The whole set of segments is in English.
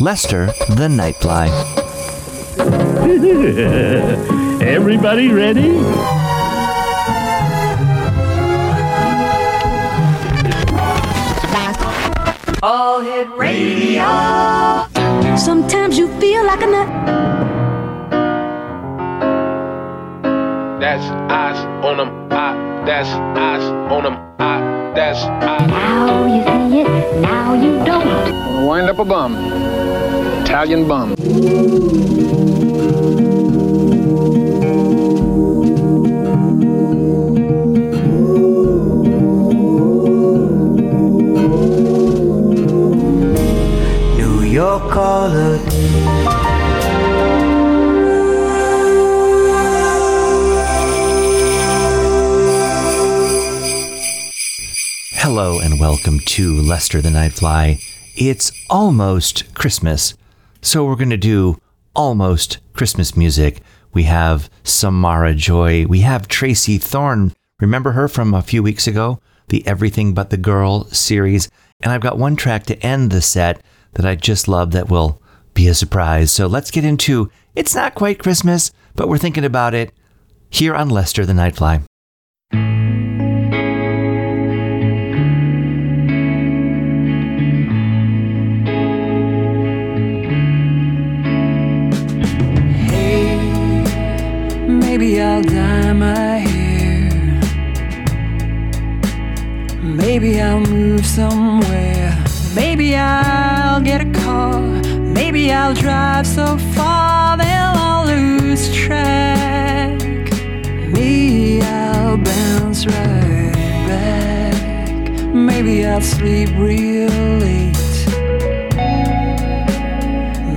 Lester the Nightfly. Everybody ready? All Hit Radio. Sometimes you feel like a nut. That's eyes on them. I, that's eyes on them. I, that's eyes. Now you see it, now you don't. Wind up a bum. Italian bum. New York colored. Hello and welcome to Lester the Nightfly. It's almost Christmas, so we're going to do almost Christmas music. We have Samara Joy, we have Tracey Thorn. Remember her from a few weeks ago? The Everything But the Girl series. And I've got one track to end the set that I just love that will be a surprise. So let's get into It's Not Quite Christmas, but we're thinking about it here on Lester the Nightfly. Maybe I'll move somewhere. Maybe I'll get a car. Maybe I'll drive so far they'll all lose track. Me, I'll bounce right back. Maybe I'll sleep real late.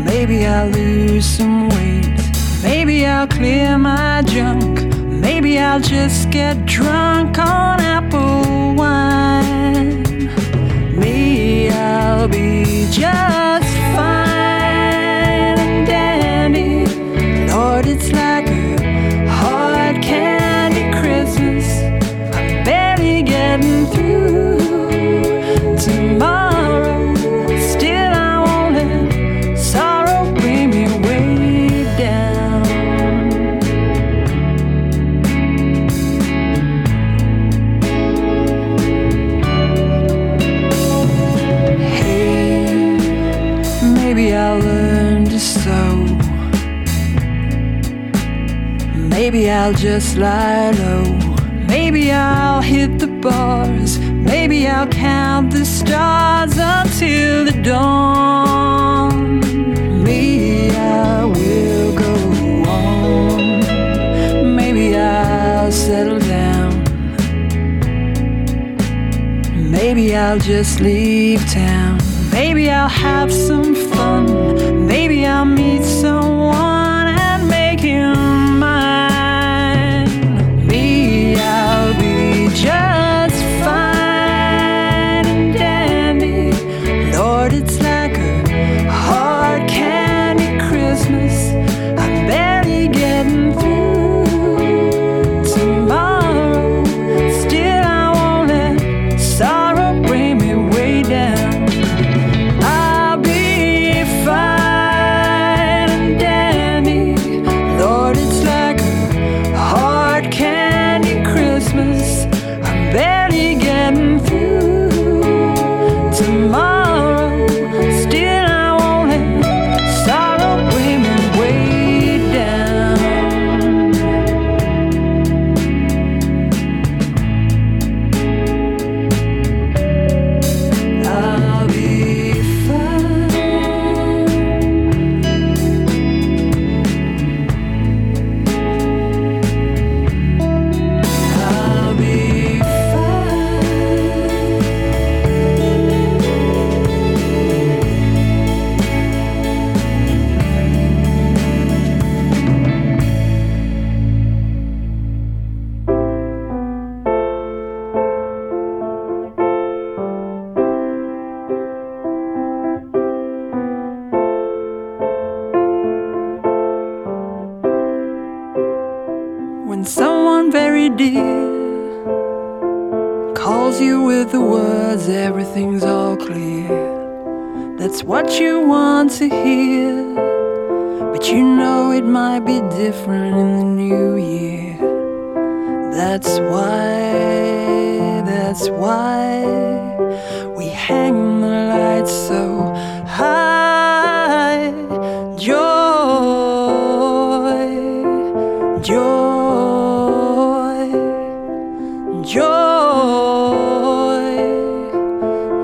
Maybe I'll lose some weight. Maybe I'll clear my junk. Maybe I'll just get drunk on apple be just I'll just lie low. Maybe I'll hit the bars. Maybe I'll count the stars until the dawn. Me, I will go on. Maybe I'll settle down. Maybe I'll just leave town. Maybe I'll have some fun. Maybe I'll meet someone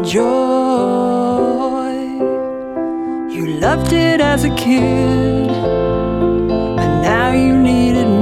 joy. You loved it as a kid, and now you need it.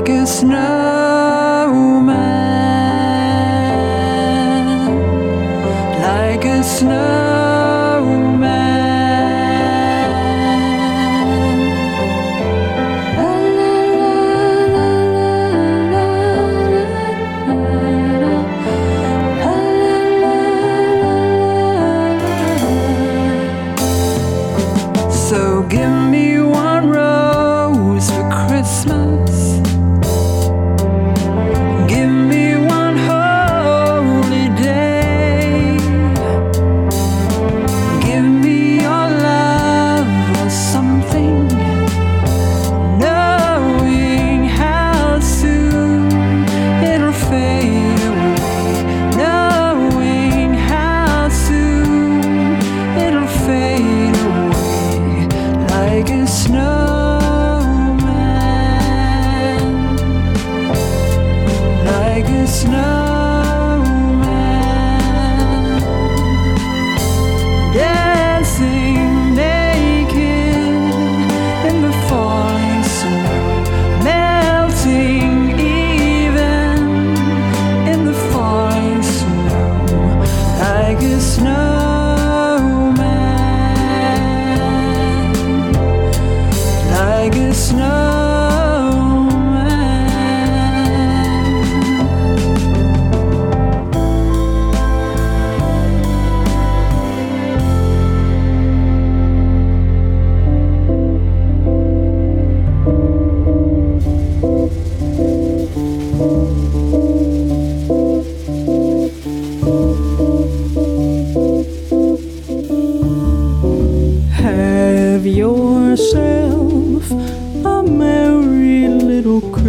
like a snow.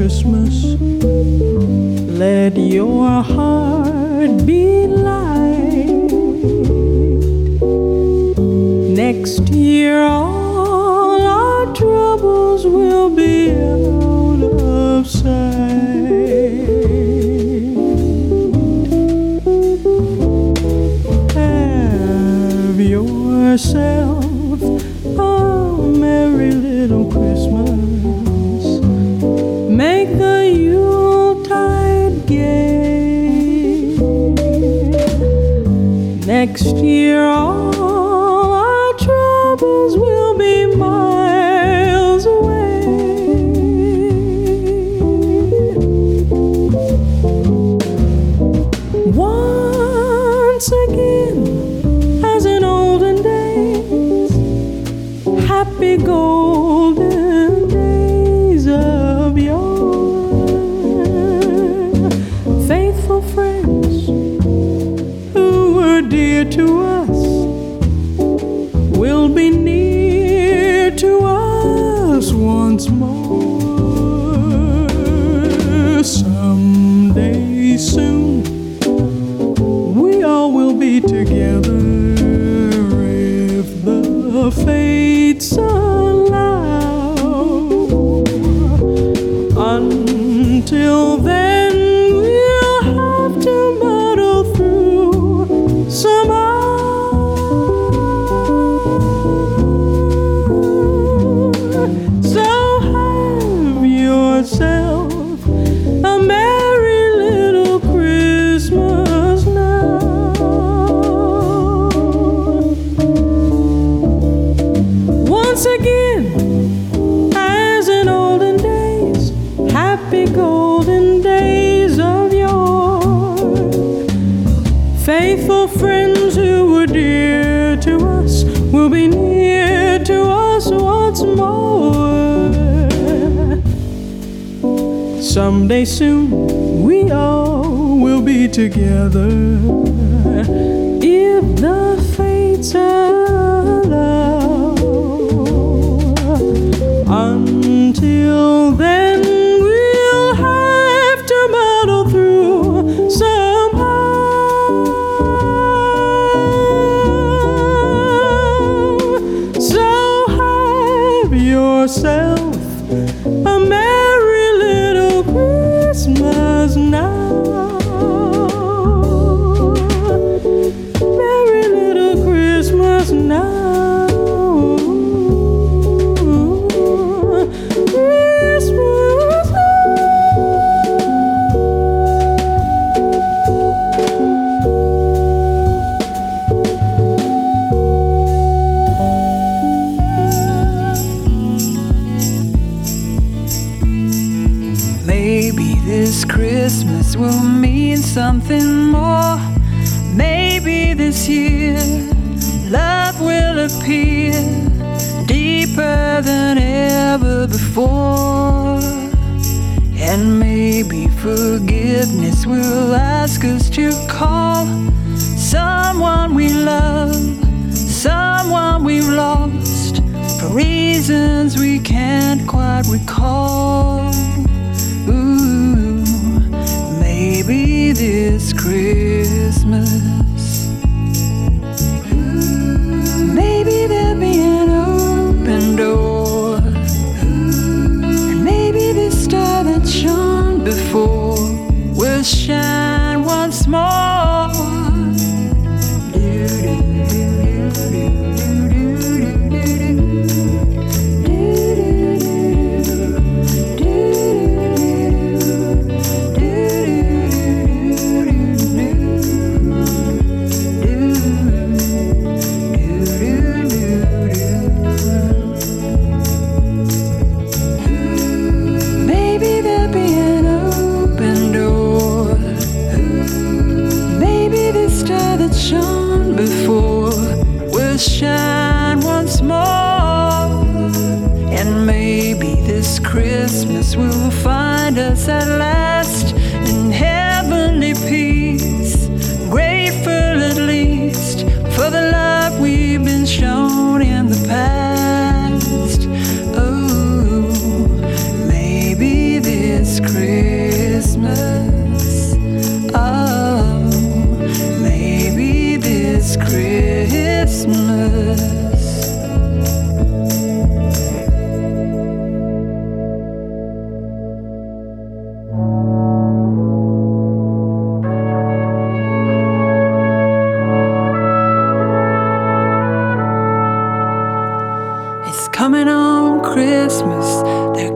Christmas. Let your next year. together. Maybe forgiveness will ask us to call someone we love, someone we've lost for reasons we can't quite recall. Ooh, maybe this Christmas. before will shine once more.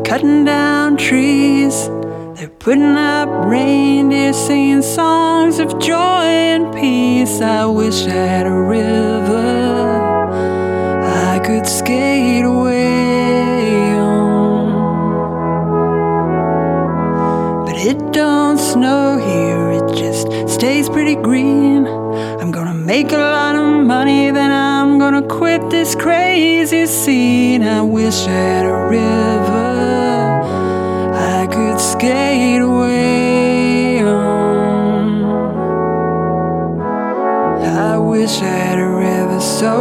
Cutting down trees. They're putting up reindeer, singing songs of joy and peace. I wish I had a river I could skate away on. But it don't snow here, it just stays pretty green. I'm gonna make a lot of money, then I'm gonna quit this crazy scene. I wish I had a river skate away on. I wish I had a river so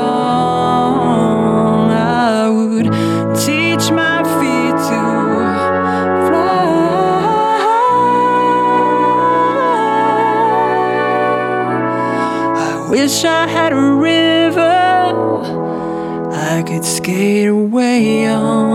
long I would teach my feet to fly. I wish I had a river I could skate away on.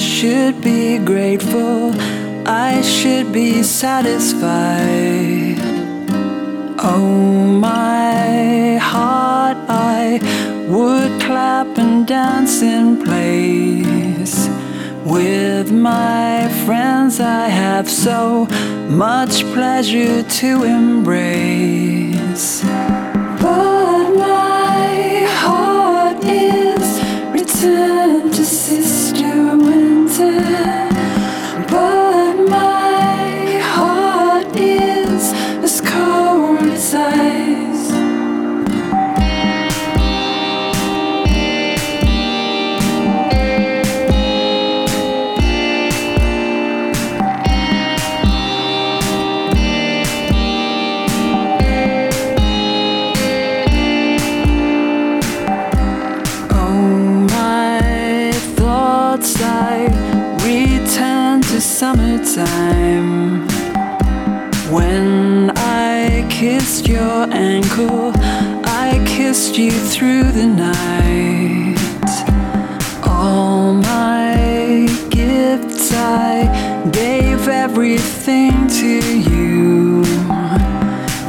Should be grateful, I should be satisfied. Oh, my heart, I would clap and dance in place. With my friends, I have so much pleasure to embrace. But my heart is returned I kissed you through the night. All my gifts, I gave everything to you.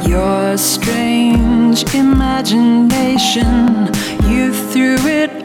Your strange imagination, you it's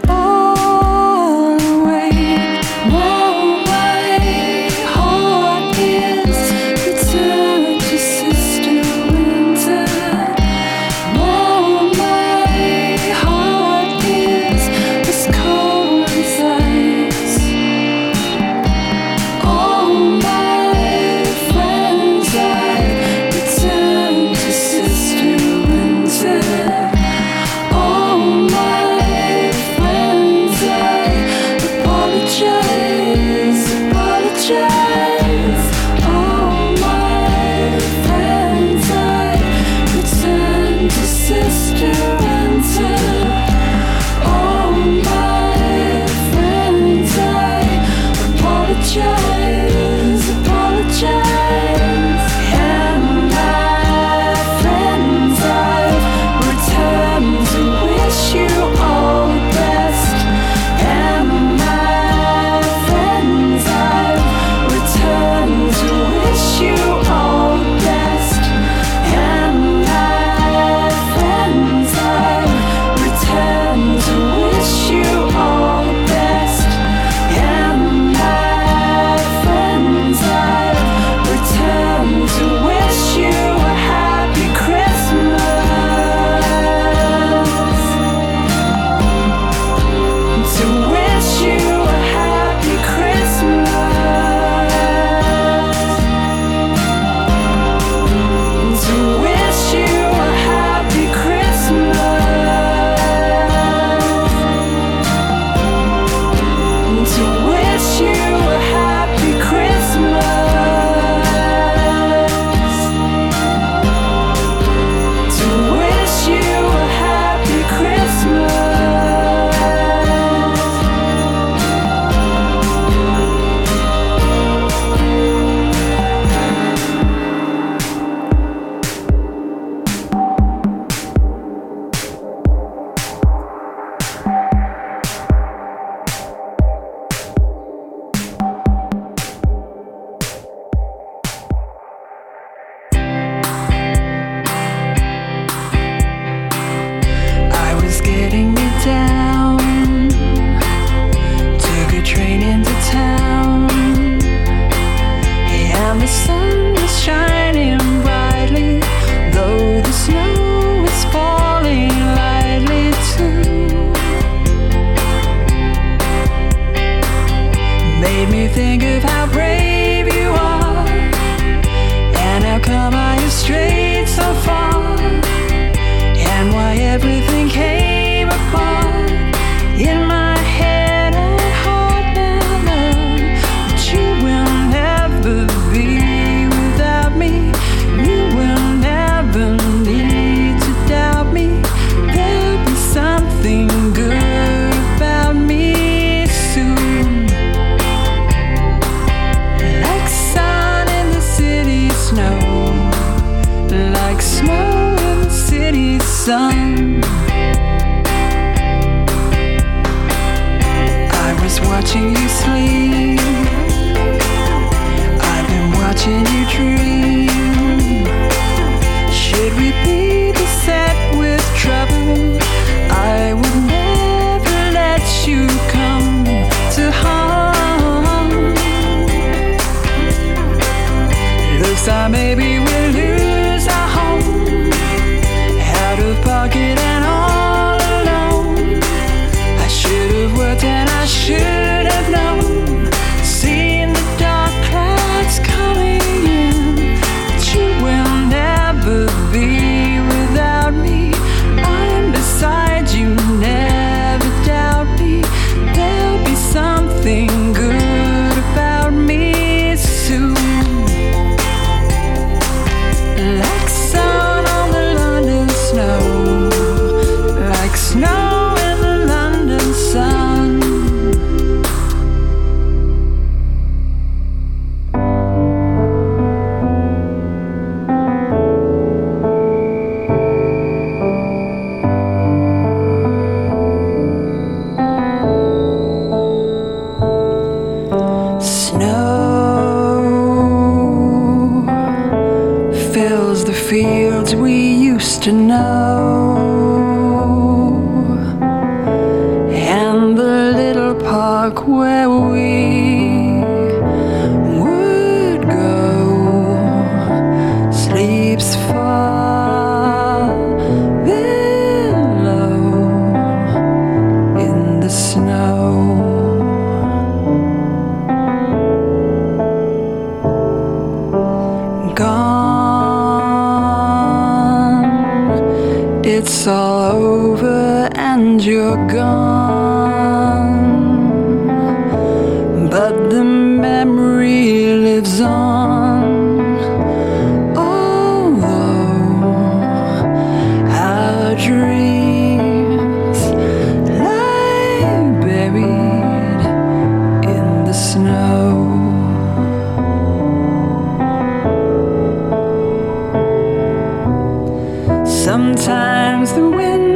Sometimes the wind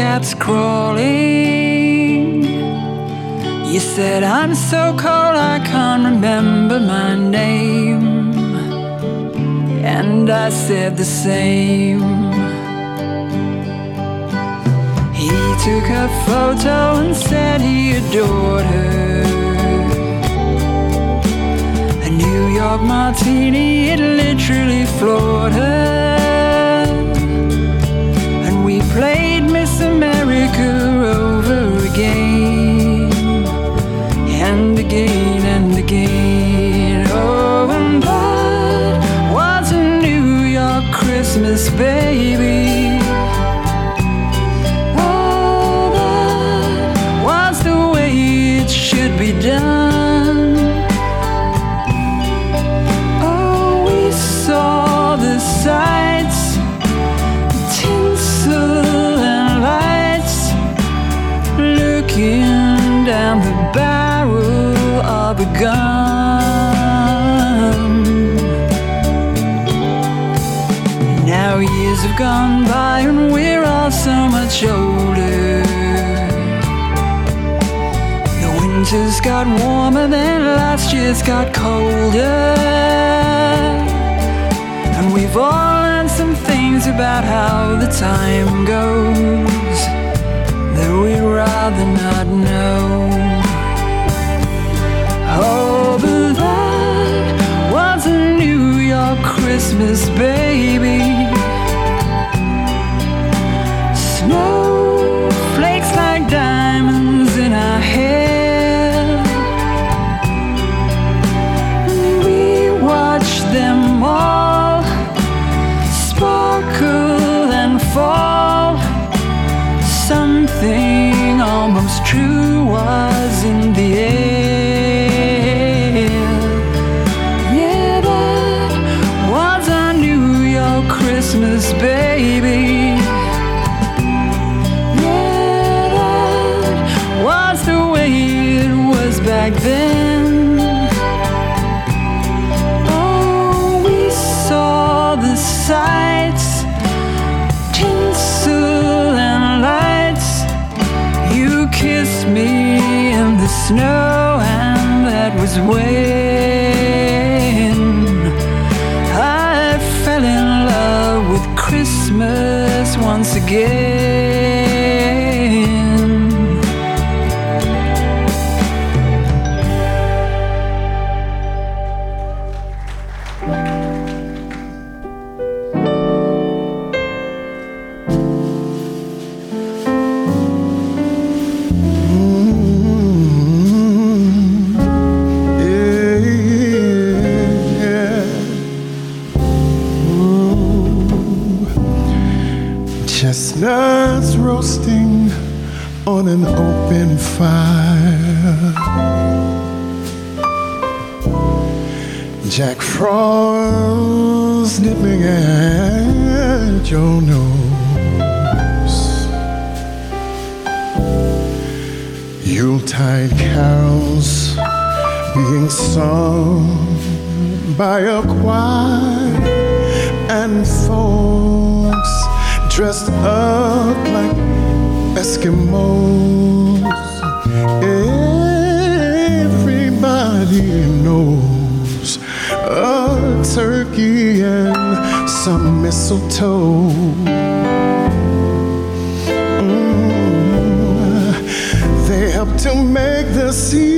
cabs crawling. You said, I'm so cold I can't remember my name. And I said the same. He took a photo and said he adored her. A New York martini, it literally floored her. And we played America over again, and again and again. Oh, and that was a New York Christmas, baby. Winters got warmer, then last year's got colder. And we've all learned some things about how the time goes that we'd rather not know. Oh, but that was a New York Christmas, baby. Snow, and that was when Frost nipping at your nose. Yuletide carols being sung by a choir and folks dressed up like Eskimos. Everybody knows turkey and some mistletoe. Mm, they help to make the season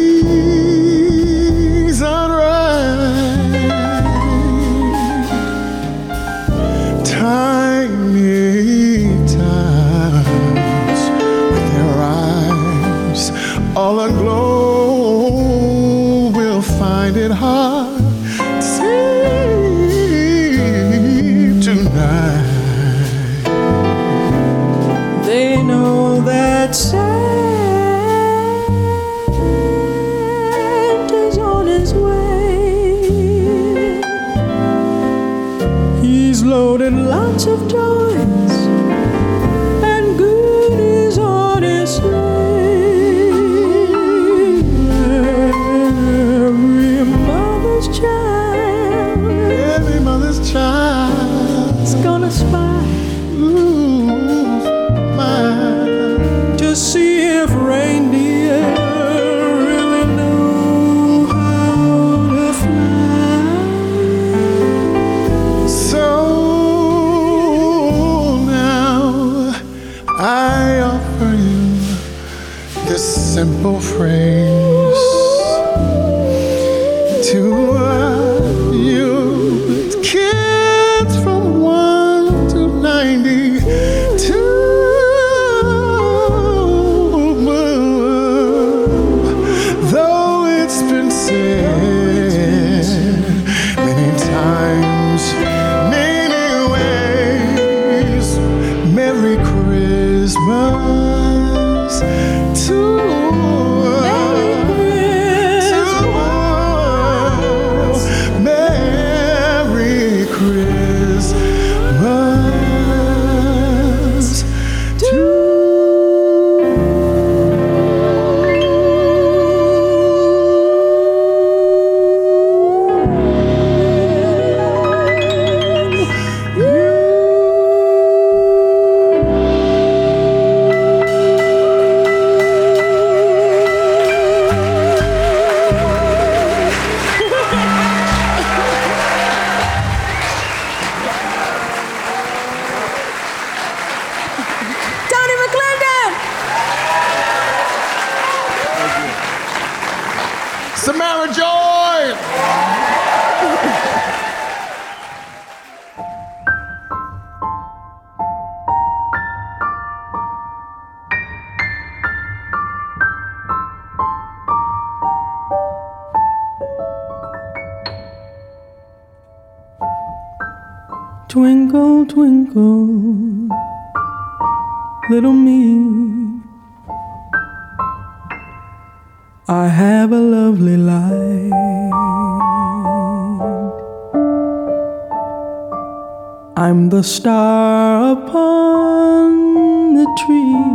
The star upon the tree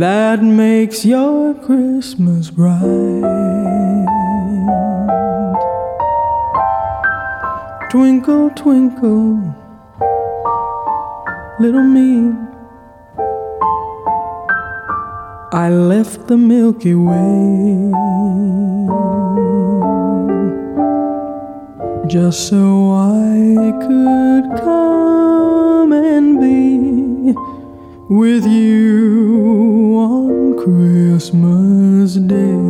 that makes your Christmas bright. Twinkle, twinkle, little me. I left the Milky Way just so I could come and be with you on Christmas Day.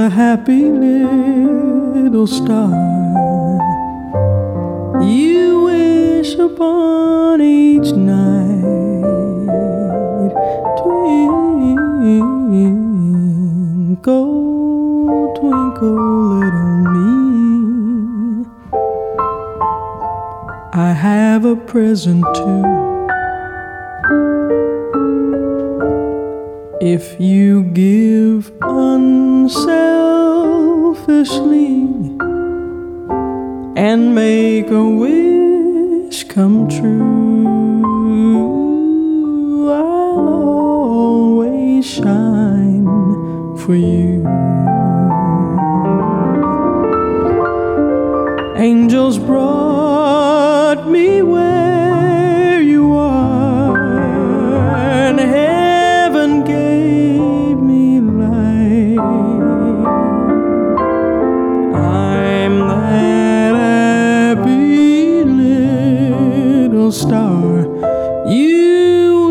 The happy little star you wish upon each night. Twinkle, twinkle, little me. I have a present too. If you give unselfishly and make a wish come true, I'll always shine for you. Star you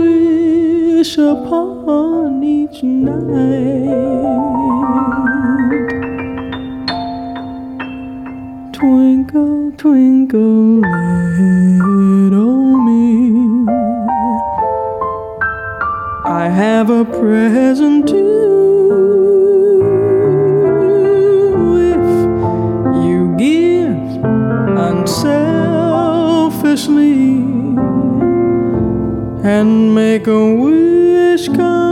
wish upon each night. Twinkle, twinkle, little me. I have a present too. And make a wish come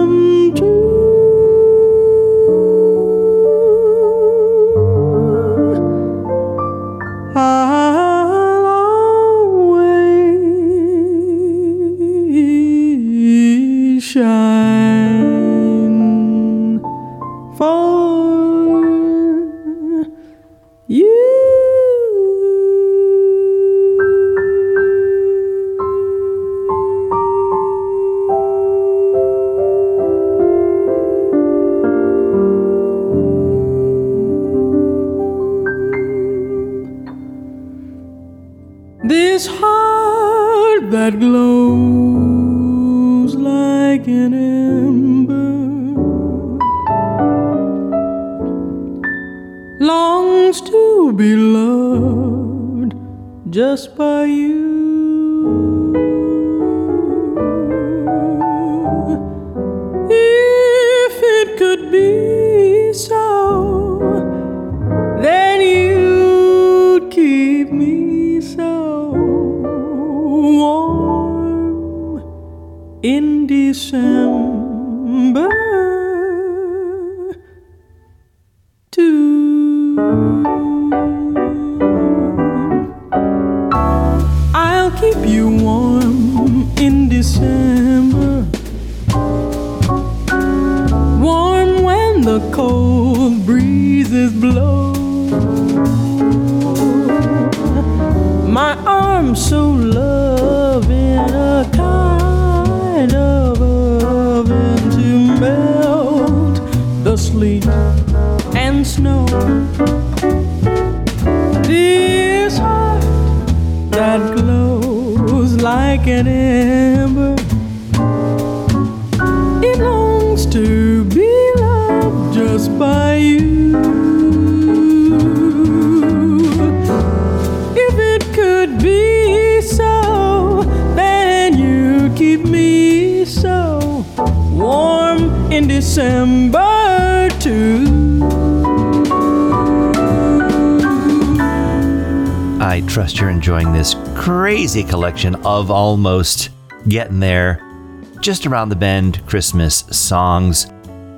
in December. a collection of almost getting there, just around the bend Christmas songs.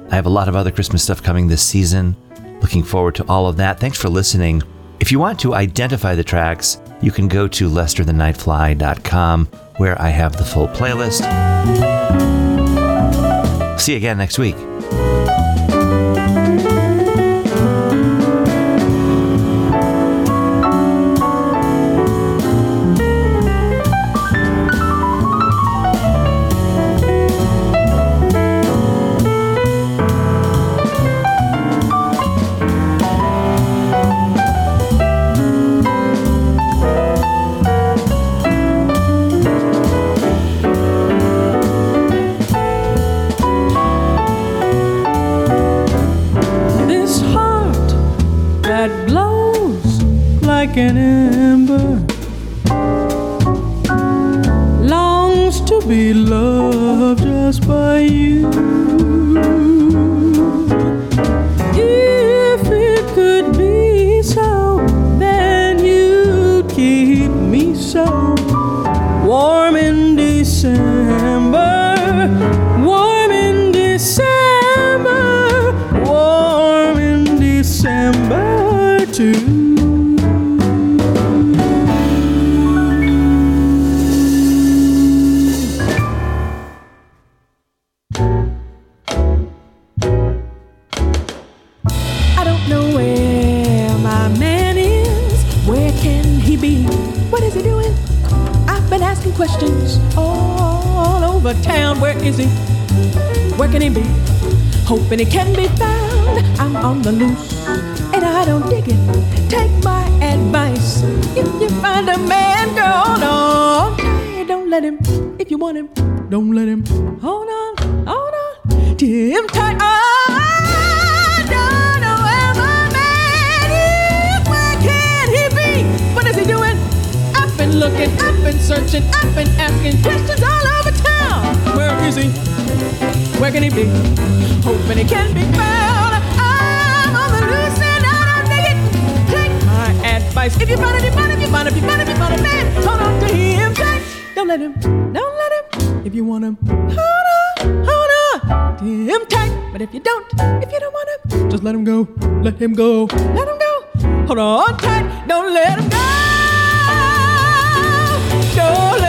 I have a lot of other Christmas stuff coming this season. Looking forward to all of that. Thanks for listening. If you want to identify the tracks, you can go to lesterthenightfly.com where I have the full playlist. See you again next week. Don't let him, don't let him. If you want him, hold on, hold on hold on tight. But if you don't, if you don't want him, just let him go, let him go, let him go. Hold on tight, don't let him go. Don't let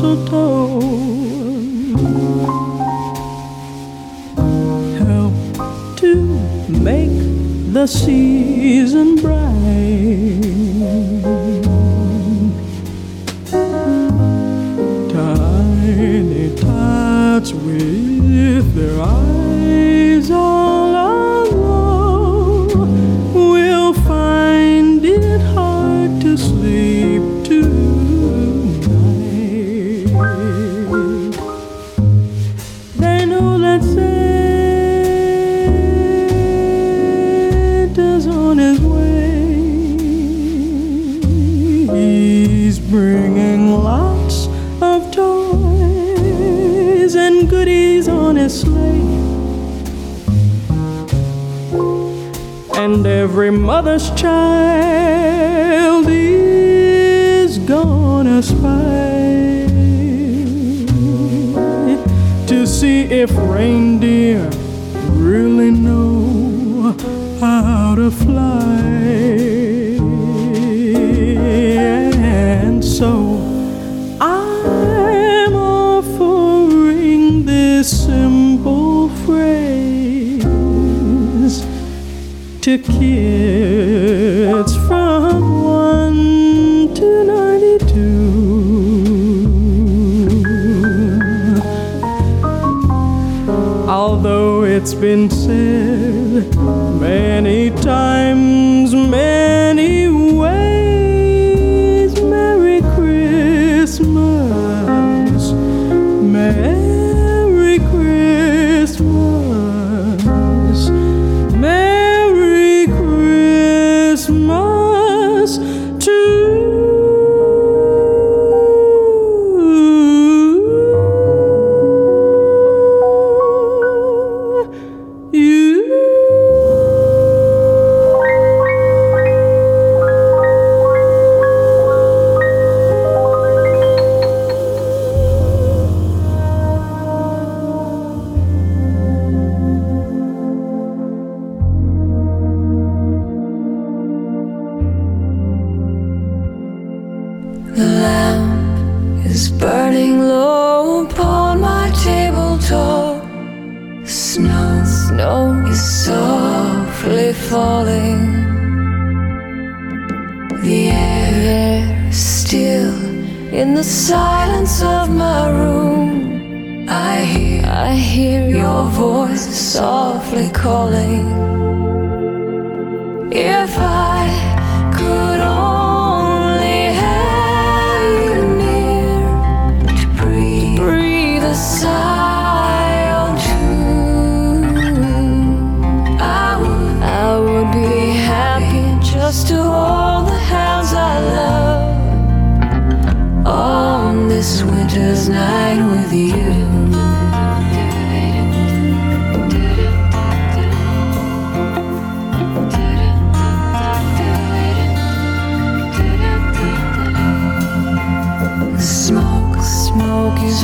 mistletoe. Help to make the season bright. lost child. it's been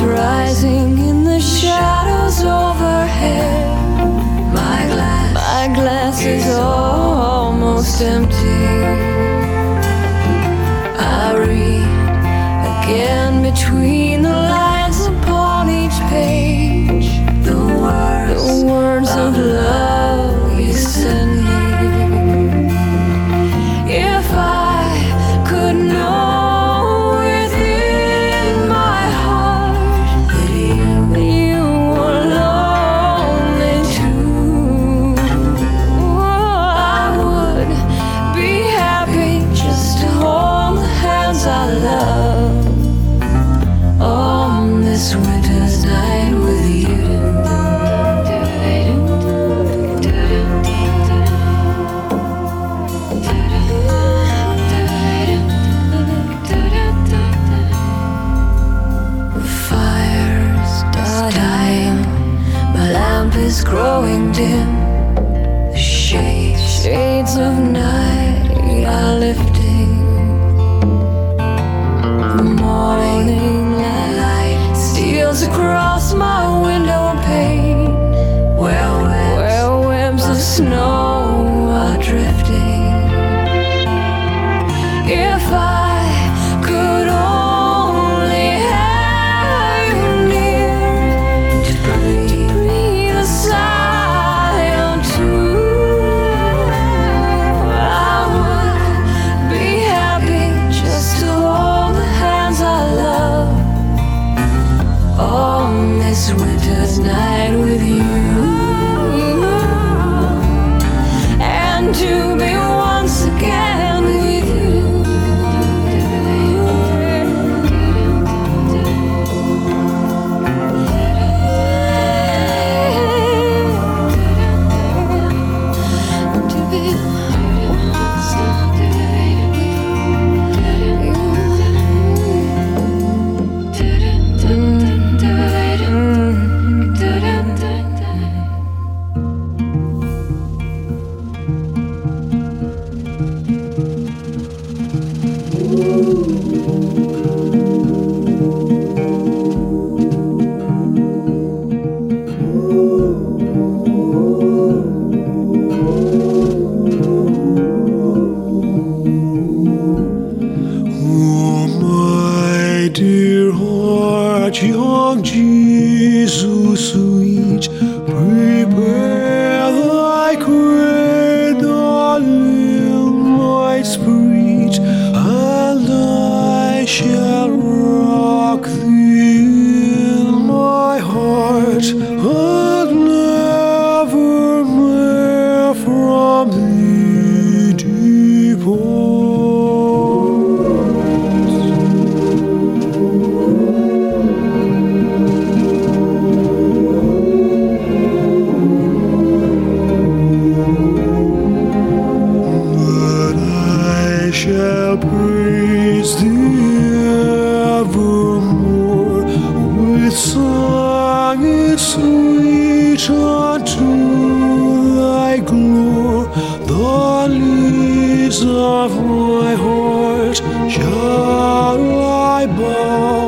rising. of my heart shall I bow.